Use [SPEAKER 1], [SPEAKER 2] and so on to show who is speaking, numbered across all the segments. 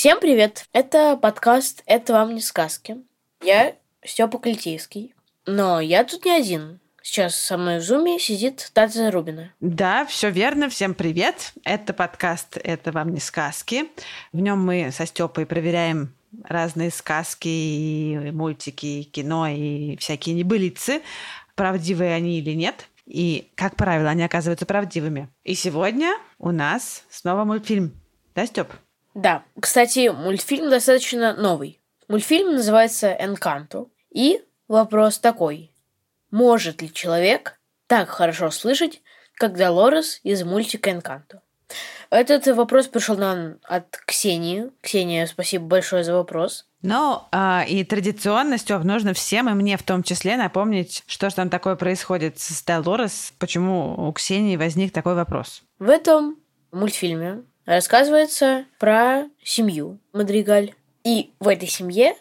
[SPEAKER 1] Всем привет! Это подкаст «Это вам не сказки». Я Степа Клетейский. Но я тут не один. Сейчас со мной в зуме сидит Тадза Рубина.
[SPEAKER 2] Да, все верно. Всем привет. Это подкаст «Это вам не сказки». В нем мы со Степой проверяем разные сказки и мультики, и кино, и всякие небылицы, правдивые они или нет. И, как правило, они оказываются правдивыми. И сегодня у нас снова мультфильм. Да, Степ?
[SPEAKER 1] Да, кстати, мультфильм достаточно новый. Мультфильм называется «Энканто». И вопрос такой. Может ли человек так хорошо слышать, как Долорес из мультика «Энканто»? Этот вопрос пришел нам от Ксении. Ксения, спасибо большое за вопрос.
[SPEAKER 2] Ну, а, и традиционно, Степ, нужно всем, и мне в том числе, напомнить, что же там такое происходит с Долорес, почему у Ксении возник такой вопрос.
[SPEAKER 1] В этом мультфильме рассказывается про семью Мадригаль. И в этой семье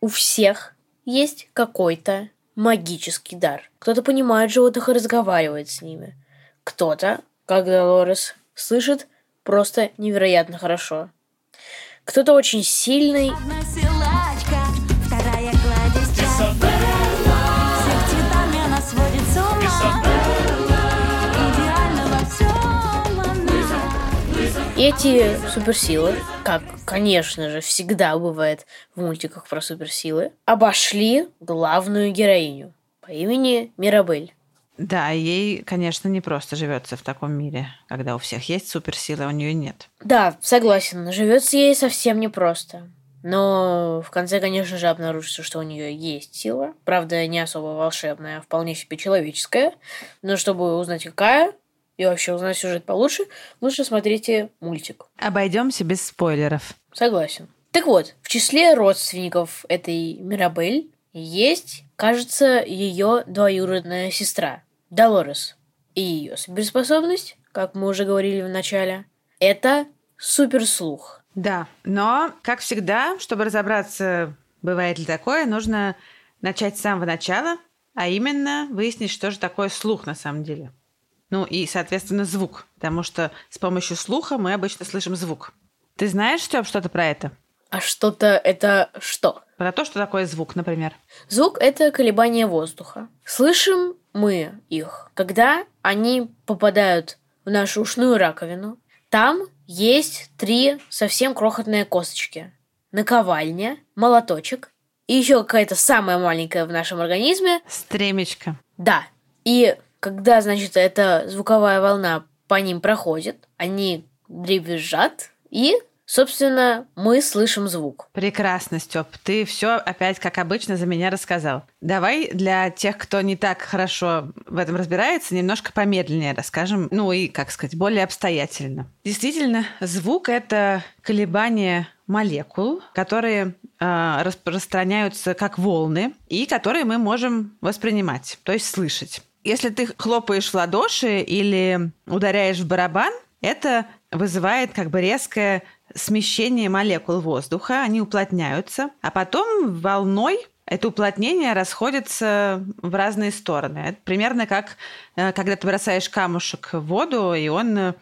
[SPEAKER 1] у всех есть какой-то магический дар. Кто-то понимает животных и разговаривает с ними. Кто-то, как Долорес, слышит просто невероятно хорошо. Кто-то очень сильный, эти суперсилы, как, конечно же, всегда бывает в мультиках про суперсилы, обошли главную героиню по имени Мирабель.
[SPEAKER 2] Да, ей, конечно, не просто живется в таком мире, когда у всех есть суперсилы, а у нее нет.
[SPEAKER 1] Да, согласен, живется ей совсем непросто. Но в конце, конечно же, обнаружится, что у нее есть сила. Правда, не особо волшебная, а вполне себе человеческая. Но чтобы узнать, какая, и вообще узнать сюжет получше, лучше смотрите мультик.
[SPEAKER 2] Обойдемся без спойлеров.
[SPEAKER 1] Согласен. Так вот, в числе родственников этой Мирабель есть, кажется, ее двоюродная сестра Долорес. И ее суперспособность, как мы уже говорили в начале, это суперслух.
[SPEAKER 2] Да, но, как всегда, чтобы разобраться, бывает ли такое, нужно начать с самого начала, а именно выяснить, что же такое слух на самом деле. Ну и, соответственно, звук, потому что с помощью слуха мы обычно слышим звук. Ты знаешь, Степ, что-то про это?
[SPEAKER 1] А что-то это что?
[SPEAKER 2] Про то, что такое звук, например.
[SPEAKER 1] Звук – это колебание воздуха. Слышим мы их, когда они попадают в нашу ушную раковину. Там есть три совсем крохотные косточки. Наковальня, молоточек и еще какая-то самая маленькая в нашем организме.
[SPEAKER 2] Стремечко.
[SPEAKER 1] Да. И когда, значит, эта звуковая волна по ним проходит, они дребезжат, и, собственно, мы слышим звук.
[SPEAKER 2] Прекрасно, Степ. Ты все опять, как обычно, за меня рассказал. Давай для тех, кто не так хорошо в этом разбирается, немножко помедленнее расскажем, ну и, как сказать, более обстоятельно. Действительно, звук — это колебание молекул, которые э, распространяются как волны и которые мы можем воспринимать, то есть слышать. Если ты хлопаешь в ладоши или ударяешь в барабан, это вызывает как бы резкое смещение молекул воздуха, они уплотняются, а потом волной это уплотнение расходится в разные стороны. Это примерно как э, когда ты бросаешь камушек в воду, и он э,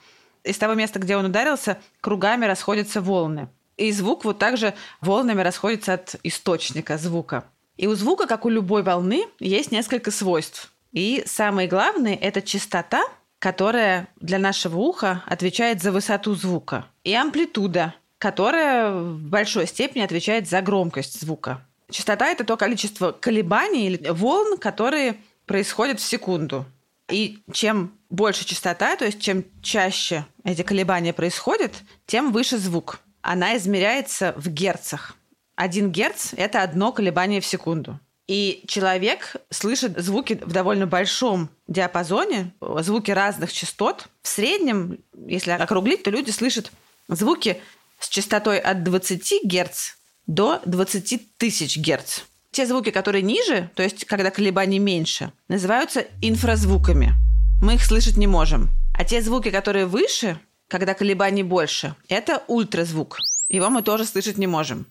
[SPEAKER 2] из того места, где он ударился, кругами расходятся волны. И звук вот также волнами расходится от источника звука. И у звука, как у любой волны, есть несколько свойств. И самое главное – это частота, которая для нашего уха отвечает за высоту звука, и амплитуда, которая в большой степени отвечает за громкость звука. Частота – это то количество колебаний или волн, которые происходят в секунду. И чем больше частота, то есть чем чаще эти колебания происходят, тем выше звук. Она измеряется в герцах. Один герц – это одно колебание в секунду. И человек слышит звуки в довольно большом диапазоне, звуки разных частот. В среднем, если округлить, то люди слышат звуки с частотой от 20 Гц до 20 тысяч Гц. Те звуки, которые ниже, то есть когда колебаний меньше, называются инфразвуками. Мы их слышать не можем. А те звуки, которые выше, когда колебаний больше, это ультразвук. Его мы тоже слышать не можем.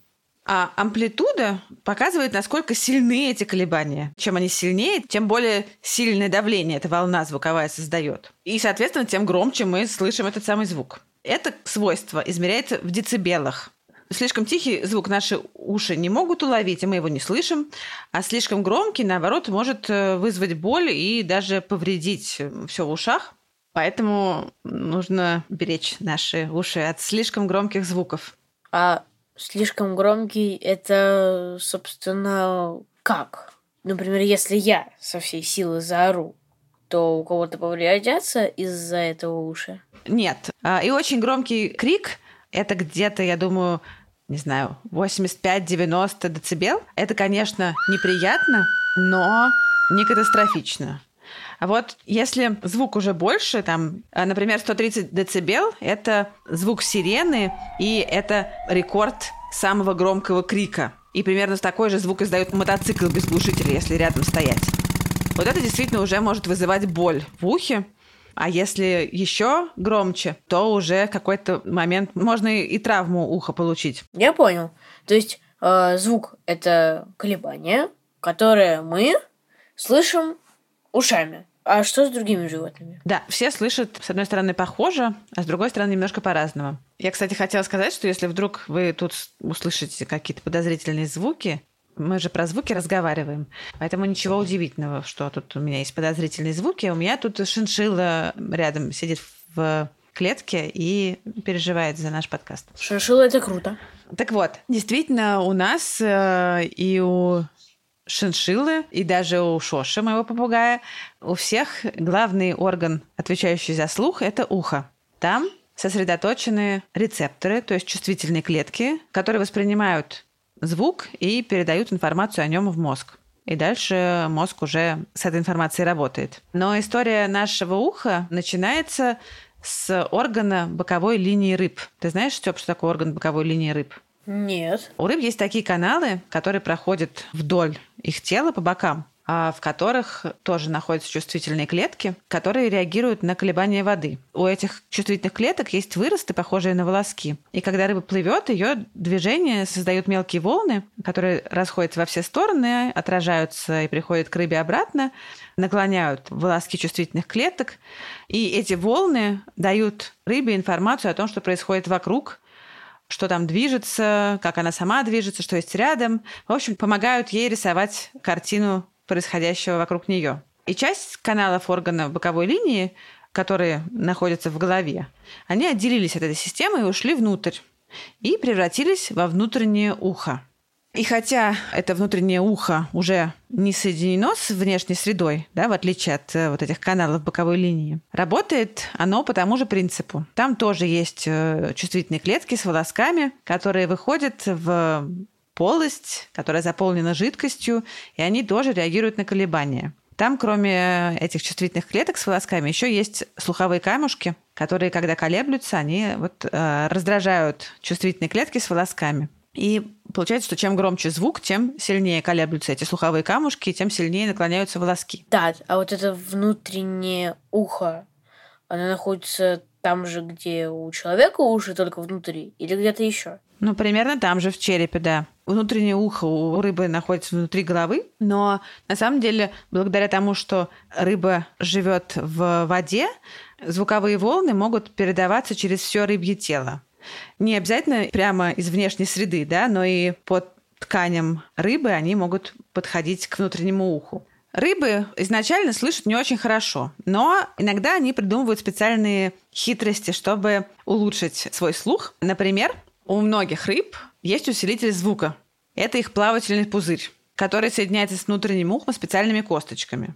[SPEAKER 2] А амплитуда показывает, насколько сильны эти колебания. Чем они сильнее, тем более сильное давление эта волна звуковая создает. И, соответственно, тем громче мы слышим этот самый звук. Это свойство измеряется в децибелах. Слишком тихий звук наши уши не могут уловить, и мы его не слышим, а слишком громкий, наоборот, может э, вызвать боль и даже повредить все в ушах. Поэтому нужно беречь наши уши от слишком громких звуков.
[SPEAKER 1] А слишком громкий это, собственно, как? Например, если я со всей силы заору, то у кого-то повредятся из-за этого уши?
[SPEAKER 2] Нет. А, И очень громкий крик – это где-то, я думаю, не знаю, 85-90 децибел. Это, конечно, неприятно, но не катастрофично. А вот если звук уже больше, там, а, например, 130 децибел, это звук сирены, и это рекорд самого громкого крика. И примерно такой же звук издает мотоцикл без глушителя, если рядом стоять. Вот это действительно уже может вызывать боль в ухе. А если еще громче, то уже какой-то момент можно и травму уха получить.
[SPEAKER 1] Я понял. То есть э, звук это колебание, которое мы слышим ушами. А что с другими животными?
[SPEAKER 2] Да, все слышат, с одной стороны, похоже, а с другой стороны, немножко по-разному. Я, кстати, хотела сказать, что если вдруг вы тут услышите какие-то подозрительные звуки, мы же про звуки разговариваем, поэтому ничего удивительного, что тут у меня есть подозрительные звуки. У меня тут шиншилла рядом сидит в клетке и переживает за наш подкаст.
[SPEAKER 1] Шиншилла это круто.
[SPEAKER 2] Так вот, действительно, у нас э, и у шиншиллы, и даже у Шоши, моего попугая, у всех главный орган, отвечающий за слух, это ухо. Там сосредоточены рецепторы, то есть чувствительные клетки, которые воспринимают звук и передают информацию о нем в мозг. И дальше мозг уже с этой информацией работает. Но история нашего уха начинается с органа боковой линии рыб. Ты знаешь, Степ, что такое орган боковой линии рыб?
[SPEAKER 1] Нет.
[SPEAKER 2] У рыб есть такие каналы, которые проходят вдоль их тела по бокам, а в которых тоже находятся чувствительные клетки, которые реагируют на колебания воды. У этих чувствительных клеток есть выросты, похожие на волоски. И когда рыба плывет, ее движение создают мелкие волны, которые расходятся во все стороны, отражаются и приходят к рыбе обратно, наклоняют волоски чувствительных клеток. И эти волны дают рыбе информацию о том, что происходит вокруг, что там движется, как она сама движется, что есть рядом. В общем, помогают ей рисовать картину происходящего вокруг нее. И часть каналов органа боковой линии, которые находятся в голове, они отделились от этой системы и ушли внутрь и превратились во внутреннее ухо. И хотя это внутреннее ухо уже не соединено с внешней средой, да, в отличие от э, вот этих каналов боковой линии, работает оно по тому же принципу. Там тоже есть э, чувствительные клетки с волосками, которые выходят в полость, которая заполнена жидкостью, и они тоже реагируют на колебания. Там, кроме этих чувствительных клеток с волосками, еще есть слуховые камушки, которые, когда колеблются, они вот, э, раздражают чувствительные клетки с волосками. И получается, что чем громче звук, тем сильнее колеблются эти слуховые камушки, тем сильнее наклоняются волоски.
[SPEAKER 1] Да, а вот это внутреннее ухо, оно находится там же, где у человека уши, только внутри, или где-то еще?
[SPEAKER 2] Ну, примерно там же, в черепе, да. Внутреннее ухо у рыбы находится внутри головы, но на самом деле, благодаря тому, что рыба живет в воде, звуковые волны могут передаваться через все рыбье тело. Не обязательно прямо из внешней среды, да, но и под тканям рыбы они могут подходить к внутреннему уху. Рыбы изначально слышат не очень хорошо, но иногда они придумывают специальные хитрости, чтобы улучшить свой слух. Например, у многих рыб есть усилитель звука. Это их плавательный пузырь, который соединяется с внутренним ухом специальными косточками.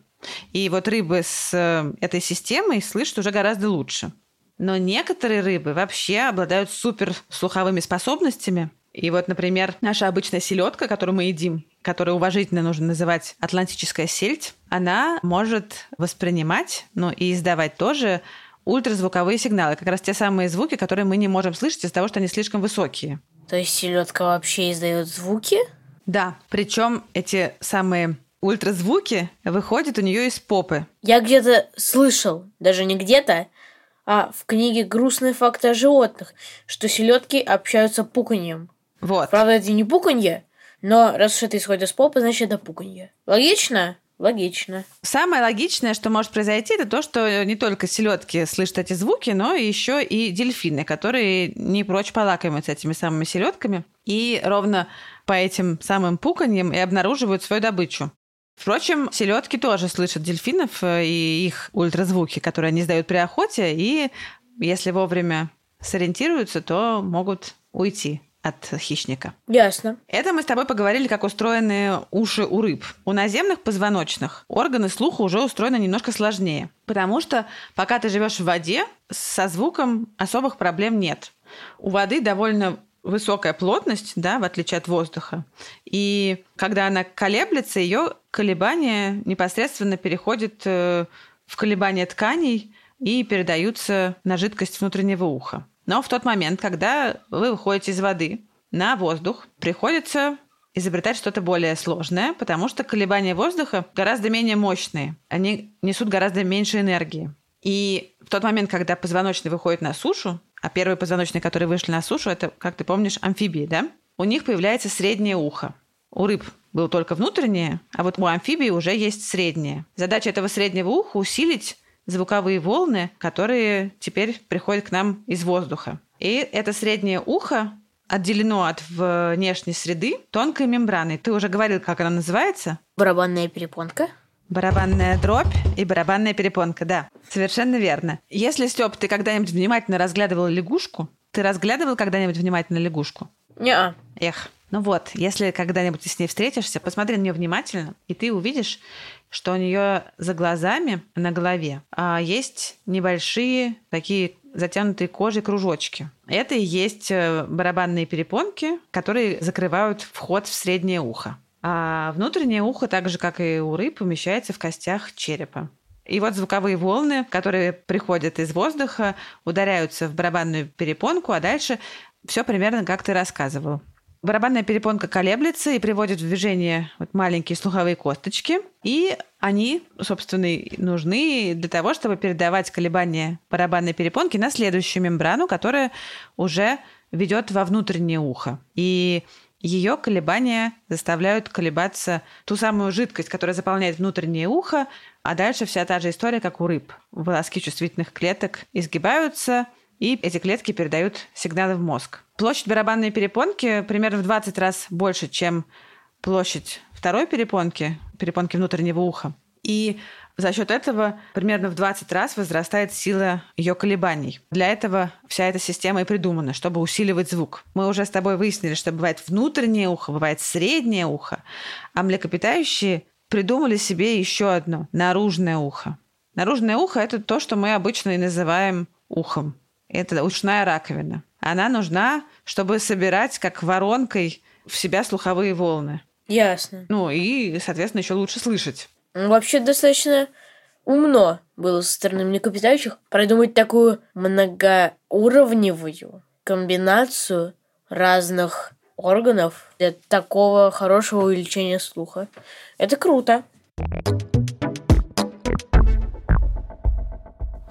[SPEAKER 2] И вот рыбы с э, этой системой слышат уже гораздо лучше. Но некоторые рыбы вообще обладают супер слуховыми способностями. И вот, например, наша обычная селедка, которую мы едим, которую уважительно нужно называть атлантическая сельдь, она может воспринимать, ну и издавать тоже ультразвуковые сигналы, как раз те самые звуки, которые мы не можем слышать из-за того, что они слишком высокие.
[SPEAKER 1] То есть селедка вообще издает звуки?
[SPEAKER 2] Да, причем эти самые ультразвуки выходят у нее из попы.
[SPEAKER 1] Я где-то слышал, даже не где-то, а в книге «Грустные факты о животных», что селедки общаются пуканьем.
[SPEAKER 2] Вот.
[SPEAKER 1] Правда, это не пуканье, но раз уж это исходит из попы, значит, это пуканье. Логично? Логично.
[SPEAKER 2] Самое логичное, что может произойти, это то, что не только селедки слышат эти звуки, но еще и дельфины, которые не прочь полакомиться этими самыми селедками. И ровно по этим самым пуканьям и обнаруживают свою добычу. Впрочем, селедки тоже слышат дельфинов э, и их ультразвуки, которые они издают при охоте, и если вовремя сориентируются, то могут уйти от хищника.
[SPEAKER 1] Ясно.
[SPEAKER 2] Это мы с тобой поговорили, как устроены уши у рыб. У наземных позвоночных органы слуха уже устроены немножко сложнее, потому что пока ты живешь в воде, со звуком особых проблем нет. У воды довольно высокая плотность, да, в отличие от воздуха. И когда она колеблется, ее колебания непосредственно переходят э, в колебания тканей и передаются на жидкость внутреннего уха. Но в тот момент, когда вы выходите из воды на воздух, приходится изобретать что-то более сложное, потому что колебания воздуха гораздо менее мощные. Они несут гораздо меньше энергии. И в тот момент, когда позвоночный выходит на сушу, а первые позвоночные, которые вышли на сушу, это, как ты помнишь, амфибии, да? У них появляется среднее ухо. У рыб было только внутреннее, а вот у амфибий уже есть среднее. Задача этого среднего уха усилить звуковые волны, которые теперь приходят к нам из воздуха. И это среднее ухо отделено от внешней среды тонкой мембраной. Ты уже говорил, как она называется?
[SPEAKER 1] Барабанная перепонка.
[SPEAKER 2] Барабанная дробь и барабанная перепонка, да. Совершенно верно. Если, Степ, ты когда-нибудь внимательно разглядывал лягушку, ты разглядывал когда-нибудь внимательно лягушку?
[SPEAKER 1] Не.
[SPEAKER 2] Эх, ну вот, если когда-нибудь ты с ней встретишься, посмотри на нее внимательно, и ты увидишь, что у нее за глазами на голове а, есть небольшие такие затянутые кожей кружочки. Это и есть э, барабанные перепонки, которые закрывают вход в среднее ухо. А внутреннее ухо, так же как и у рыб, помещается в костях черепа. И вот звуковые волны, которые приходят из воздуха, ударяются в барабанную перепонку, а дальше все примерно как ты рассказывал. Барабанная перепонка колеблется и приводит в движение вот маленькие слуховые косточки, и они, собственно, нужны для того, чтобы передавать колебания барабанной перепонки на следующую мембрану, которая уже ведет во внутреннее ухо. И ее колебания заставляют колебаться ту самую жидкость, которая заполняет внутреннее ухо, а дальше вся та же история, как у рыб. Волоски чувствительных клеток изгибаются, и эти клетки передают сигналы в мозг. Площадь барабанной перепонки примерно в 20 раз больше, чем площадь второй перепонки, перепонки внутреннего уха. И за счет этого примерно в 20 раз возрастает сила ее колебаний. Для этого вся эта система и придумана, чтобы усиливать звук. Мы уже с тобой выяснили, что бывает внутреннее ухо, бывает среднее ухо, а млекопитающие придумали себе еще одно – наружное ухо. Наружное ухо – это то, что мы обычно и называем ухом. Это ушная раковина. Она нужна, чтобы собирать как воронкой в себя слуховые волны.
[SPEAKER 1] Ясно.
[SPEAKER 2] Ну и, соответственно, еще лучше слышать.
[SPEAKER 1] Вообще достаточно умно было со стороны млекопитающих придумать такую многоуровневую комбинацию разных органов для такого хорошего увеличения слуха. Это круто.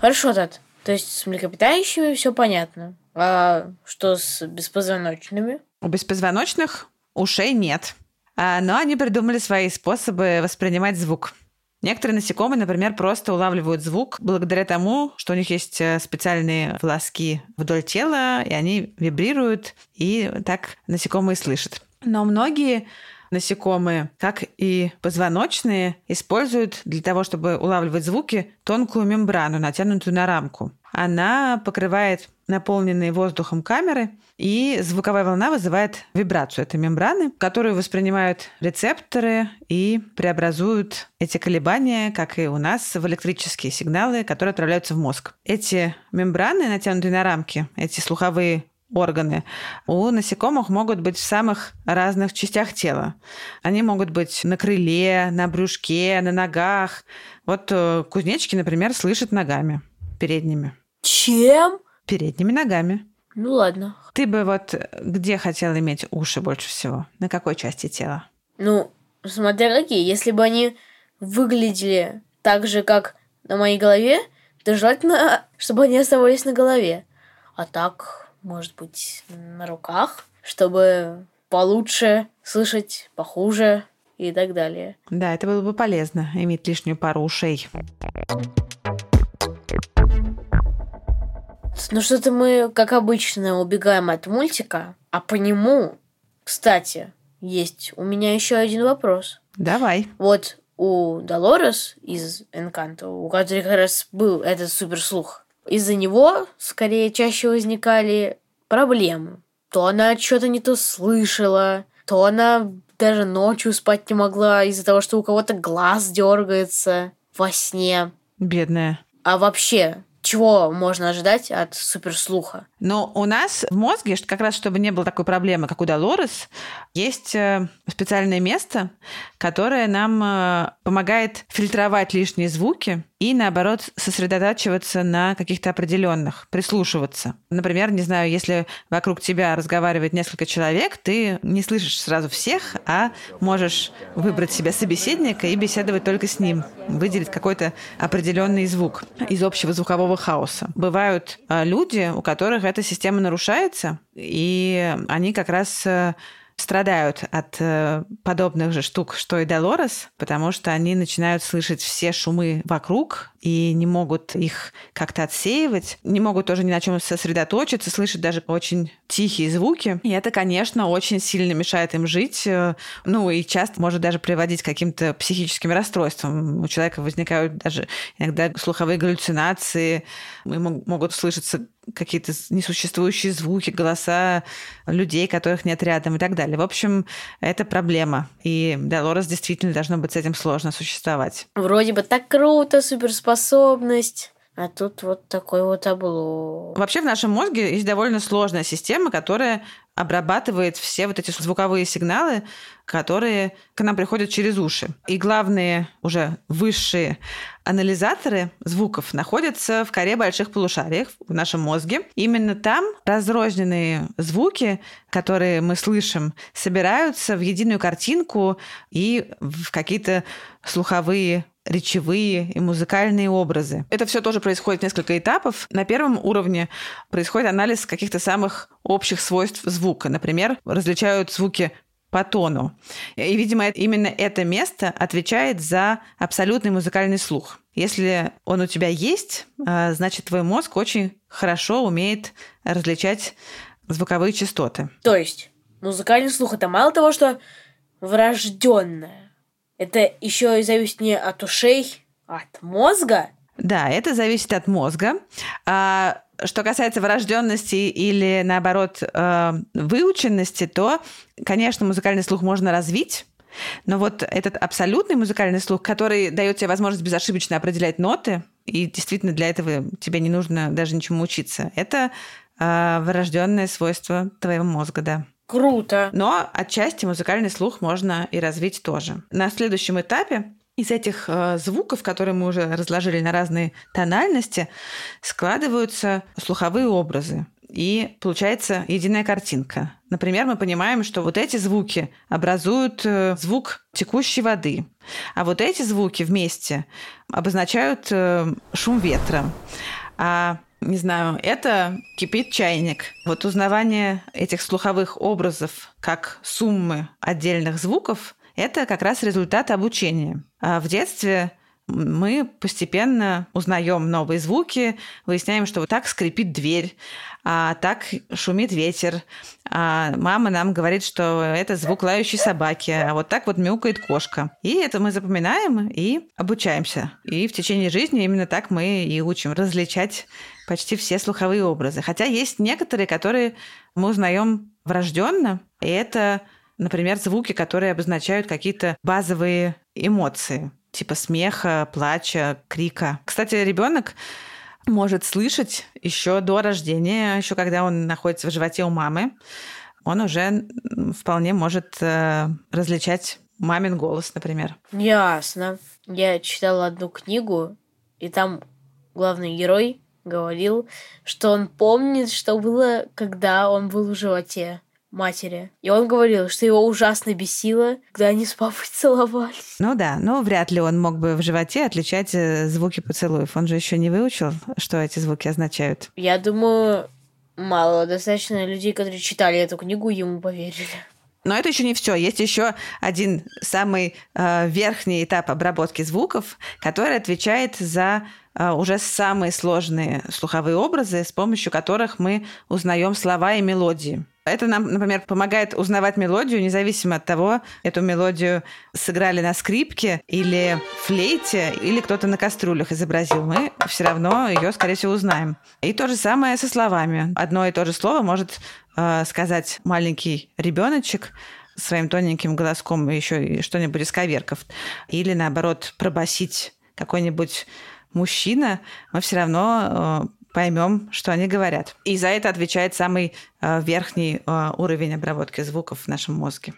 [SPEAKER 1] Хорошо, Тат. То есть с млекопитающими все понятно. А что с беспозвоночными?
[SPEAKER 2] У беспозвоночных ушей нет. А, Но они придумали свои способы воспринимать звук. Некоторые насекомые, например, просто улавливают звук благодаря тому, что у них есть э, специальные волоски вдоль тела, и они вибрируют, и так насекомые слышат. Но многие насекомые, как и позвоночные, используют для того, чтобы улавливать звуки, тонкую мембрану, натянутую на рамку. Она покрывает наполненные воздухом камеры, и звуковая волна вызывает вибрацию этой мембраны, которую воспринимают рецепторы и преобразуют эти колебания, как и у нас, в электрические сигналы, которые отправляются в мозг. Эти мембраны, натянутые на рамки, эти слуховые органы у насекомых могут быть в самых разных частях тела. Они могут быть на крыле, на брюшке, на ногах. Вот э, кузнечики, например, слышат ногами передними.
[SPEAKER 1] Чем?
[SPEAKER 2] Передними ногами.
[SPEAKER 1] Ну ладно.
[SPEAKER 2] Ты бы вот где хотел иметь уши больше всего? На какой части тела?
[SPEAKER 1] Ну, смотря какие. Если бы они выглядели так же, как на моей голове, то желательно, чтобы они оставались на голове. А так, может быть, на руках, чтобы получше слышать, похуже и так далее.
[SPEAKER 2] Да, это было бы полезно, иметь лишнюю пару ушей.
[SPEAKER 1] Ну что-то мы, как обычно, убегаем от мультика, а по нему, кстати, есть у меня еще один вопрос.
[SPEAKER 2] Давай.
[SPEAKER 1] Вот у Долорес из Энканто, у которой как раз был этот суперслух, из-за него скорее чаще возникали проблемы. То она что-то не то слышала, то она даже ночью спать не могла из-за того, что у кого-то глаз дергается во сне.
[SPEAKER 2] Бедная.
[SPEAKER 1] А вообще, чего можно ожидать от суперслуха?
[SPEAKER 2] Но у нас в мозге, как раз чтобы не было такой проблемы, как у Долорес, есть э, специальное место, которое нам э, помогает фильтровать лишние звуки и, наоборот, сосредотачиваться на каких-то определенных, прислушиваться. Например, не знаю, если вокруг тебя разговаривает несколько человек, ты не слышишь сразу всех, а можешь выбрать себе собеседника и беседовать только с ним, выделить какой-то определенный звук из общего звукового хаоса. Бывают э, люди, у которых эта система нарушается, и они как раз э, страдают от э, подобных же штук, что и Долорес, потому что они начинают слышать все шумы вокруг и не могут их как-то отсеивать, не могут тоже ни на чем сосредоточиться, слышать даже очень тихие звуки. И это, конечно, очень сильно мешает им жить, э, ну и часто может даже приводить к каким-то психическим расстройствам. У человека возникают даже иногда слуховые галлюцинации, могут слышаться какие-то несуществующие звуки, голоса людей, которых нет рядом и так далее. В общем, это проблема. И Долорес действительно должно быть с этим сложно существовать.
[SPEAKER 1] Вроде бы так круто, суперспособность. А тут вот такой вот облом.
[SPEAKER 2] Вообще в нашем мозге есть довольно сложная система, которая обрабатывает все вот эти звуковые сигналы, которые к нам приходят через уши. И главные уже высшие анализаторы звуков находятся в коре больших полушариев в нашем мозге. Именно там разрозненные звуки, которые мы слышим, собираются в единую картинку и в какие-то слуховые речевые и музыкальные образы. Это все тоже происходит в несколько этапов. На первом уровне происходит анализ каких-то самых общих свойств звука. Например, различают звуки по тону. И, видимо, именно это место отвечает за абсолютный музыкальный слух. Если он у тебя есть, а, значит, твой мозг очень хорошо умеет различать звуковые частоты.
[SPEAKER 1] То есть, музыкальный слух это мало того, что врожденное, это еще и зависит не от ушей, а от мозга.
[SPEAKER 2] Да, это зависит от мозга. А что касается врожденности или, наоборот, э, выученности, то, конечно, музыкальный слух можно развить, но вот этот абсолютный музыкальный слух, который дает тебе возможность безошибочно определять ноты, и действительно для этого тебе не нужно даже ничему учиться, это э, врожденное свойство твоего мозга, да.
[SPEAKER 1] Круто.
[SPEAKER 2] Но отчасти музыкальный слух можно и развить тоже. На следующем этапе из этих э, звуков, которые мы уже разложили на разные тональности, складываются слуховые образы. И получается единая картинка. Например, мы понимаем, что вот эти звуки образуют э, звук текущей воды, а вот эти звуки вместе обозначают э, шум ветра. А не знаю, это кипит чайник. Вот узнавание этих слуховых образов как суммы отдельных звуков – это как раз результат обучения. А в детстве мы постепенно узнаем новые звуки, выясняем, что вот так скрипит дверь, а так шумит ветер, а мама нам говорит, что это звук лающей собаки, а вот так вот мяукает кошка. И это мы запоминаем и обучаемся. И в течение жизни именно так мы и учим различать почти все слуховые образы. Хотя есть некоторые, которые мы узнаем врожденно, и это, например, звуки, которые обозначают какие-то базовые эмоции, типа смеха, плача, крика. Кстати, ребенок может слышать еще до рождения, еще когда он находится в животе у мамы, он уже вполне может э, различать мамин голос, например.
[SPEAKER 1] Ясно. Я читала одну книгу, и там главный герой говорил, что он помнит, что было, когда он был в животе матери. И он говорил, что его ужасно бесило, когда они с папой целовались.
[SPEAKER 2] Ну да, но вряд ли он мог бы в животе отличать э, звуки поцелуев. Он же еще не выучил, что эти звуки означают.
[SPEAKER 1] Я думаю, мало достаточно людей, которые читали эту книгу, ему поверили.
[SPEAKER 2] Но это еще не все. Есть еще один самый э, верхний этап обработки звуков, который отвечает за уже самые сложные слуховые образы, с помощью которых мы узнаем слова и мелодии. Это нам, например, помогает узнавать мелодию, независимо от того, эту мелодию сыграли на скрипке или флейте, или кто-то на кастрюлях изобразил. Мы все равно ее, скорее всего, узнаем. И то же самое со словами. Одно и то же слово может э, сказать маленький ребеночек своим тоненьким голоском еще что-нибудь из коверков. Или, наоборот, пробасить какой-нибудь мужчина, мы все равно э, поймем, что они говорят. И за это отвечает самый э, верхний э, уровень обработки звуков в нашем мозге.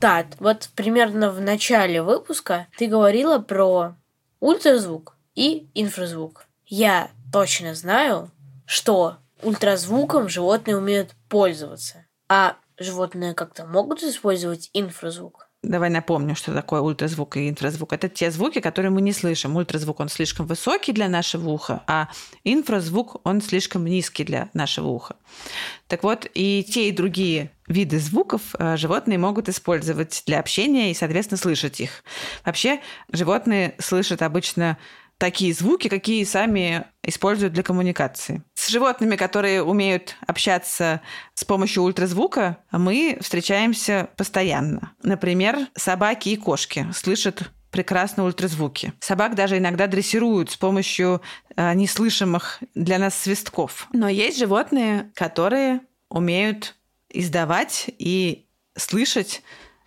[SPEAKER 1] Так, вот примерно в начале выпуска ты говорила про ультразвук и инфразвук. Я точно знаю, что ультразвуком животные умеют пользоваться, а животные как-то могут использовать инфразвук.
[SPEAKER 2] Давай напомню, что такое ультразвук и инфразвук. Это те звуки, которые мы не слышим. Ультразвук, он слишком высокий для нашего уха, а инфразвук, он слишком низкий для нашего уха. Так вот, и те, и другие виды звуков э, животные могут использовать для общения и, соответственно, слышать их. Вообще, животные слышат обычно такие звуки, какие сами используют для коммуникации. С животными, которые умеют общаться с помощью ультразвука, мы встречаемся постоянно. Например, собаки и кошки слышат прекрасно ультразвуки. Собак даже иногда дрессируют с помощью э, неслышимых для нас свистков. Но есть животные, которые умеют издавать и слышать,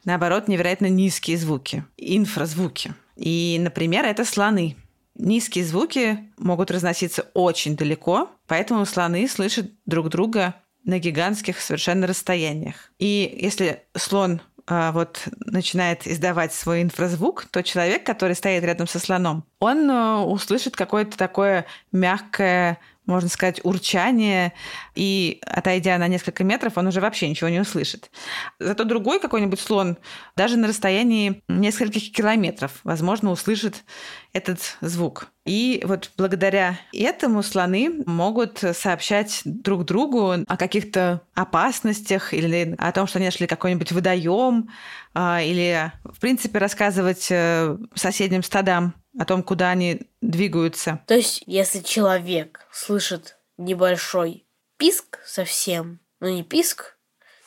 [SPEAKER 2] наоборот, невероятно низкие звуки, инфразвуки. И, например, это слоны. Низкие звуки могут разноситься очень далеко, поэтому слоны слышат друг друга на гигантских совершенно расстояниях. И если слон а, вот начинает издавать свой инфразвук, то человек, который стоит рядом со слоном, он а, услышит какое-то такое мягкое можно сказать, урчание, и отойдя на несколько метров, он уже вообще ничего не услышит. Зато другой какой-нибудь слон даже на расстоянии нескольких километров, возможно, услышит этот звук. И вот благодаря этому слоны могут сообщать друг другу о каких-то опасностях или о том, что они нашли какой-нибудь водоем, а, или, в принципе, рассказывать э, соседним стадам о том, куда они двигаются.
[SPEAKER 1] То есть, если человек слышит небольшой писк совсем, ну не писк,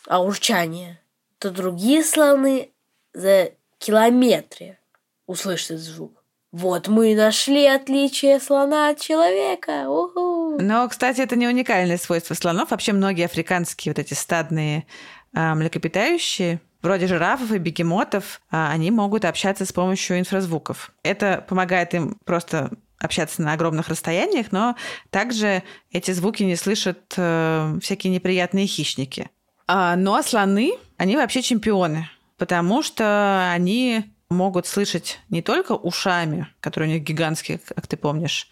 [SPEAKER 1] а урчание, то другие слоны за километры услышат звук. Вот мы и нашли отличие слона от человека. Уху.
[SPEAKER 2] Но, кстати, это не уникальное свойство слонов. Вообще многие африканские вот эти стадные а, млекопитающие вроде жирафов и бегемотов, а, они могут общаться с помощью инфразвуков. Это помогает им просто общаться на огромных расстояниях, но также эти звуки не слышат э, всякие неприятные хищники. А, но слоны, они вообще чемпионы, потому что они могут слышать не только ушами, которые у них гигантские, как ты помнишь,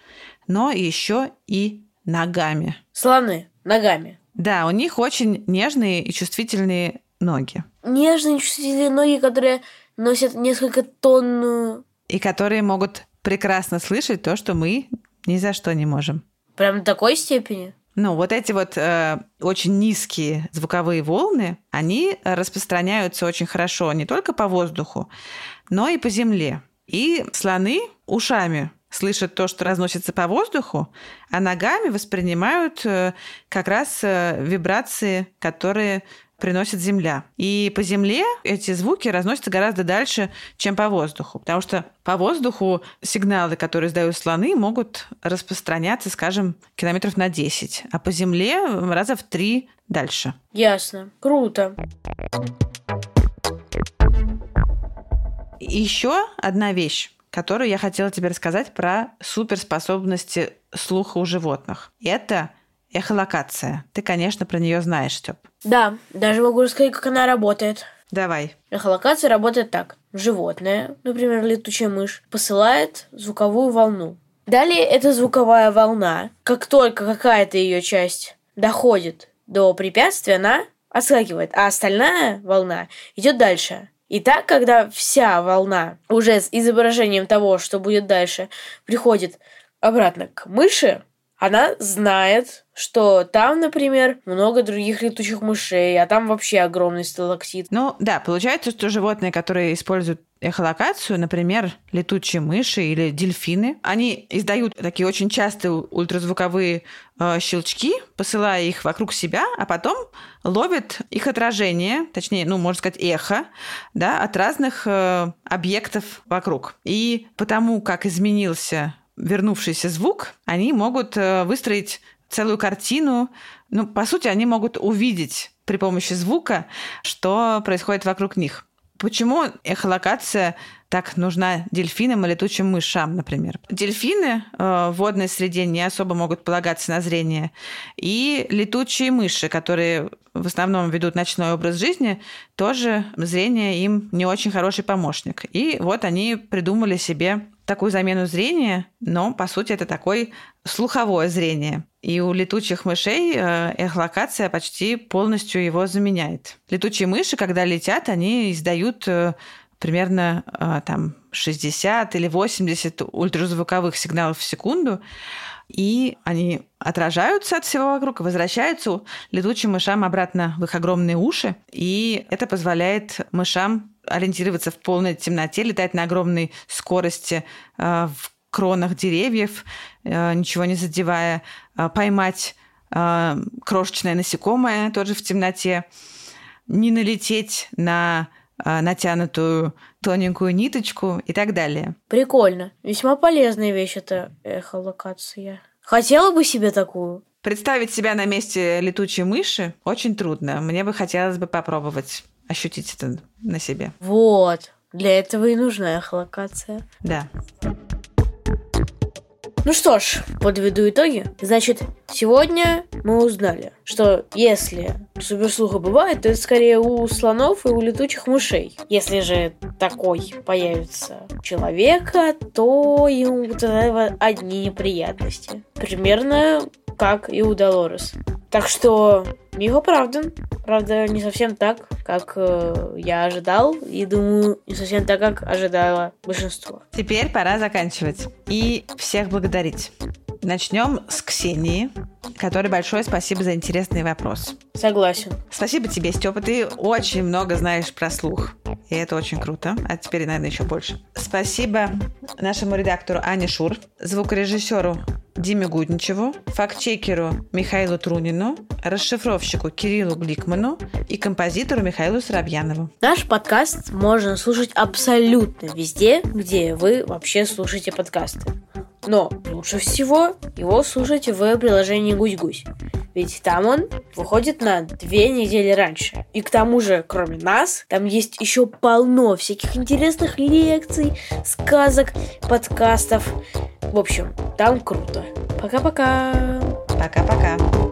[SPEAKER 2] но еще и ногами.
[SPEAKER 1] Слоны ногами.
[SPEAKER 2] Да, у них очень нежные и чувствительные ноги.
[SPEAKER 1] Нежные чувствительные ноги, которые носят несколько тонн...
[SPEAKER 2] И которые могут прекрасно слышать то, что мы ни за что не можем.
[SPEAKER 1] Прям до такой степени?
[SPEAKER 2] Ну, вот эти вот э, очень низкие звуковые волны, они распространяются очень хорошо не только по воздуху, но и по земле. И слоны ушами слышат то, что разносится по воздуху, а ногами воспринимают э, как раз э, вибрации, которые приносит Земля. И по Земле эти звуки разносятся гораздо дальше, чем по воздуху. Потому что по воздуху сигналы, которые издают слоны, могут распространяться, скажем, километров на 10, а по Земле раза в три дальше.
[SPEAKER 1] Ясно. Круто.
[SPEAKER 2] Еще одна вещь которую я хотела тебе рассказать про суперспособности слуха у животных. Это эхолокация. Ты, конечно, про нее знаешь, Степ.
[SPEAKER 1] Да, даже могу рассказать, как она работает.
[SPEAKER 2] Давай.
[SPEAKER 1] Эхолокация работает так. Животное, например, летучая мышь, посылает звуковую волну. Далее эта звуковая волна, как только какая-то ее часть доходит до препятствия, она отскакивает, а остальная волна идет дальше. И так, когда вся волна уже с изображением того, что будет дальше, приходит обратно к мыши, она знает, что там, например, много других летучих мышей, а там вообще огромный сталактит.
[SPEAKER 2] Ну да, получается, что животные, которые используют эхолокацию, например, летучие мыши или дельфины, они издают такие очень частые ультразвуковые э, щелчки, посылая их вокруг себя, а потом ловят их отражение, точнее, ну, можно сказать, эхо, да, от разных э, объектов вокруг. И потому, как изменился вернувшийся звук, они могут э, выстроить целую картину. Ну, по сути, они могут увидеть при помощи звука, что происходит вокруг них. Почему эхолокация так нужна дельфинам и летучим мышам, например? Дельфины э, в водной среде не особо могут полагаться на зрение, и летучие мыши, которые в основном ведут ночной образ жизни, тоже зрение им не очень хороший помощник. И вот они придумали себе такую замену зрения, но по сути это такое слуховое зрение. И у летучих мышей эхолокация почти полностью его заменяет. Летучие мыши, когда летят, они издают э, примерно э, там 60 или 80 ультразвуковых сигналов в секунду, и они отражаются от всего вокруг и возвращаются летучим мышам обратно в их огромные уши. И это позволяет мышам ориентироваться в полной темноте, летать на огромной скорости э, в кронах деревьев, э, ничего не задевая, э, поймать крошечное насекомое тоже в темноте, не налететь на натянутую тоненькую ниточку и так далее.
[SPEAKER 1] Прикольно. Весьма полезная вещь это эхолокация. Хотела бы себе такую.
[SPEAKER 2] Представить себя на месте летучей мыши очень трудно. Мне бы хотелось бы попробовать ощутить это на себе.
[SPEAKER 1] Вот. Для этого и нужна эхолокация.
[SPEAKER 2] Да.
[SPEAKER 1] Ну что ж, подведу итоги. Значит, сегодня мы узнали, что если суперслуха бывает, то это скорее у слонов и у летучих мышей. Если же такой появится у человека, то ему будут одни неприятности. Примерно как и у Долорес. Так что Мих оправдан. Правда, не совсем так, как э, я ожидал. И думаю, не совсем так, как ожидало большинство.
[SPEAKER 2] Теперь пора заканчивать. И всех благодарить. Начнем с Ксении, которой большое спасибо за интересный вопрос.
[SPEAKER 1] Согласен.
[SPEAKER 2] Спасибо тебе, Степа. Ты очень много знаешь про слух. И это очень круто. А теперь, наверное, еще больше. Спасибо нашему редактору Ане Шур, звукорежиссеру Диме Гудничеву, фактчекеру Михаилу Трунину, расшифровщику Кириллу Гликману и композитору Михаилу Соробьянову.
[SPEAKER 1] Наш подкаст можно слушать абсолютно везде, где вы вообще слушаете подкасты. Но лучше всего его слушать в приложении «Гусь-гусь». Ведь там он выходит на две недели раньше. И к тому же, кроме нас, там есть еще полно всяких интересных лекций, сказок, подкастов. В общем, там круто. Пока-пока.
[SPEAKER 2] Пока-пока.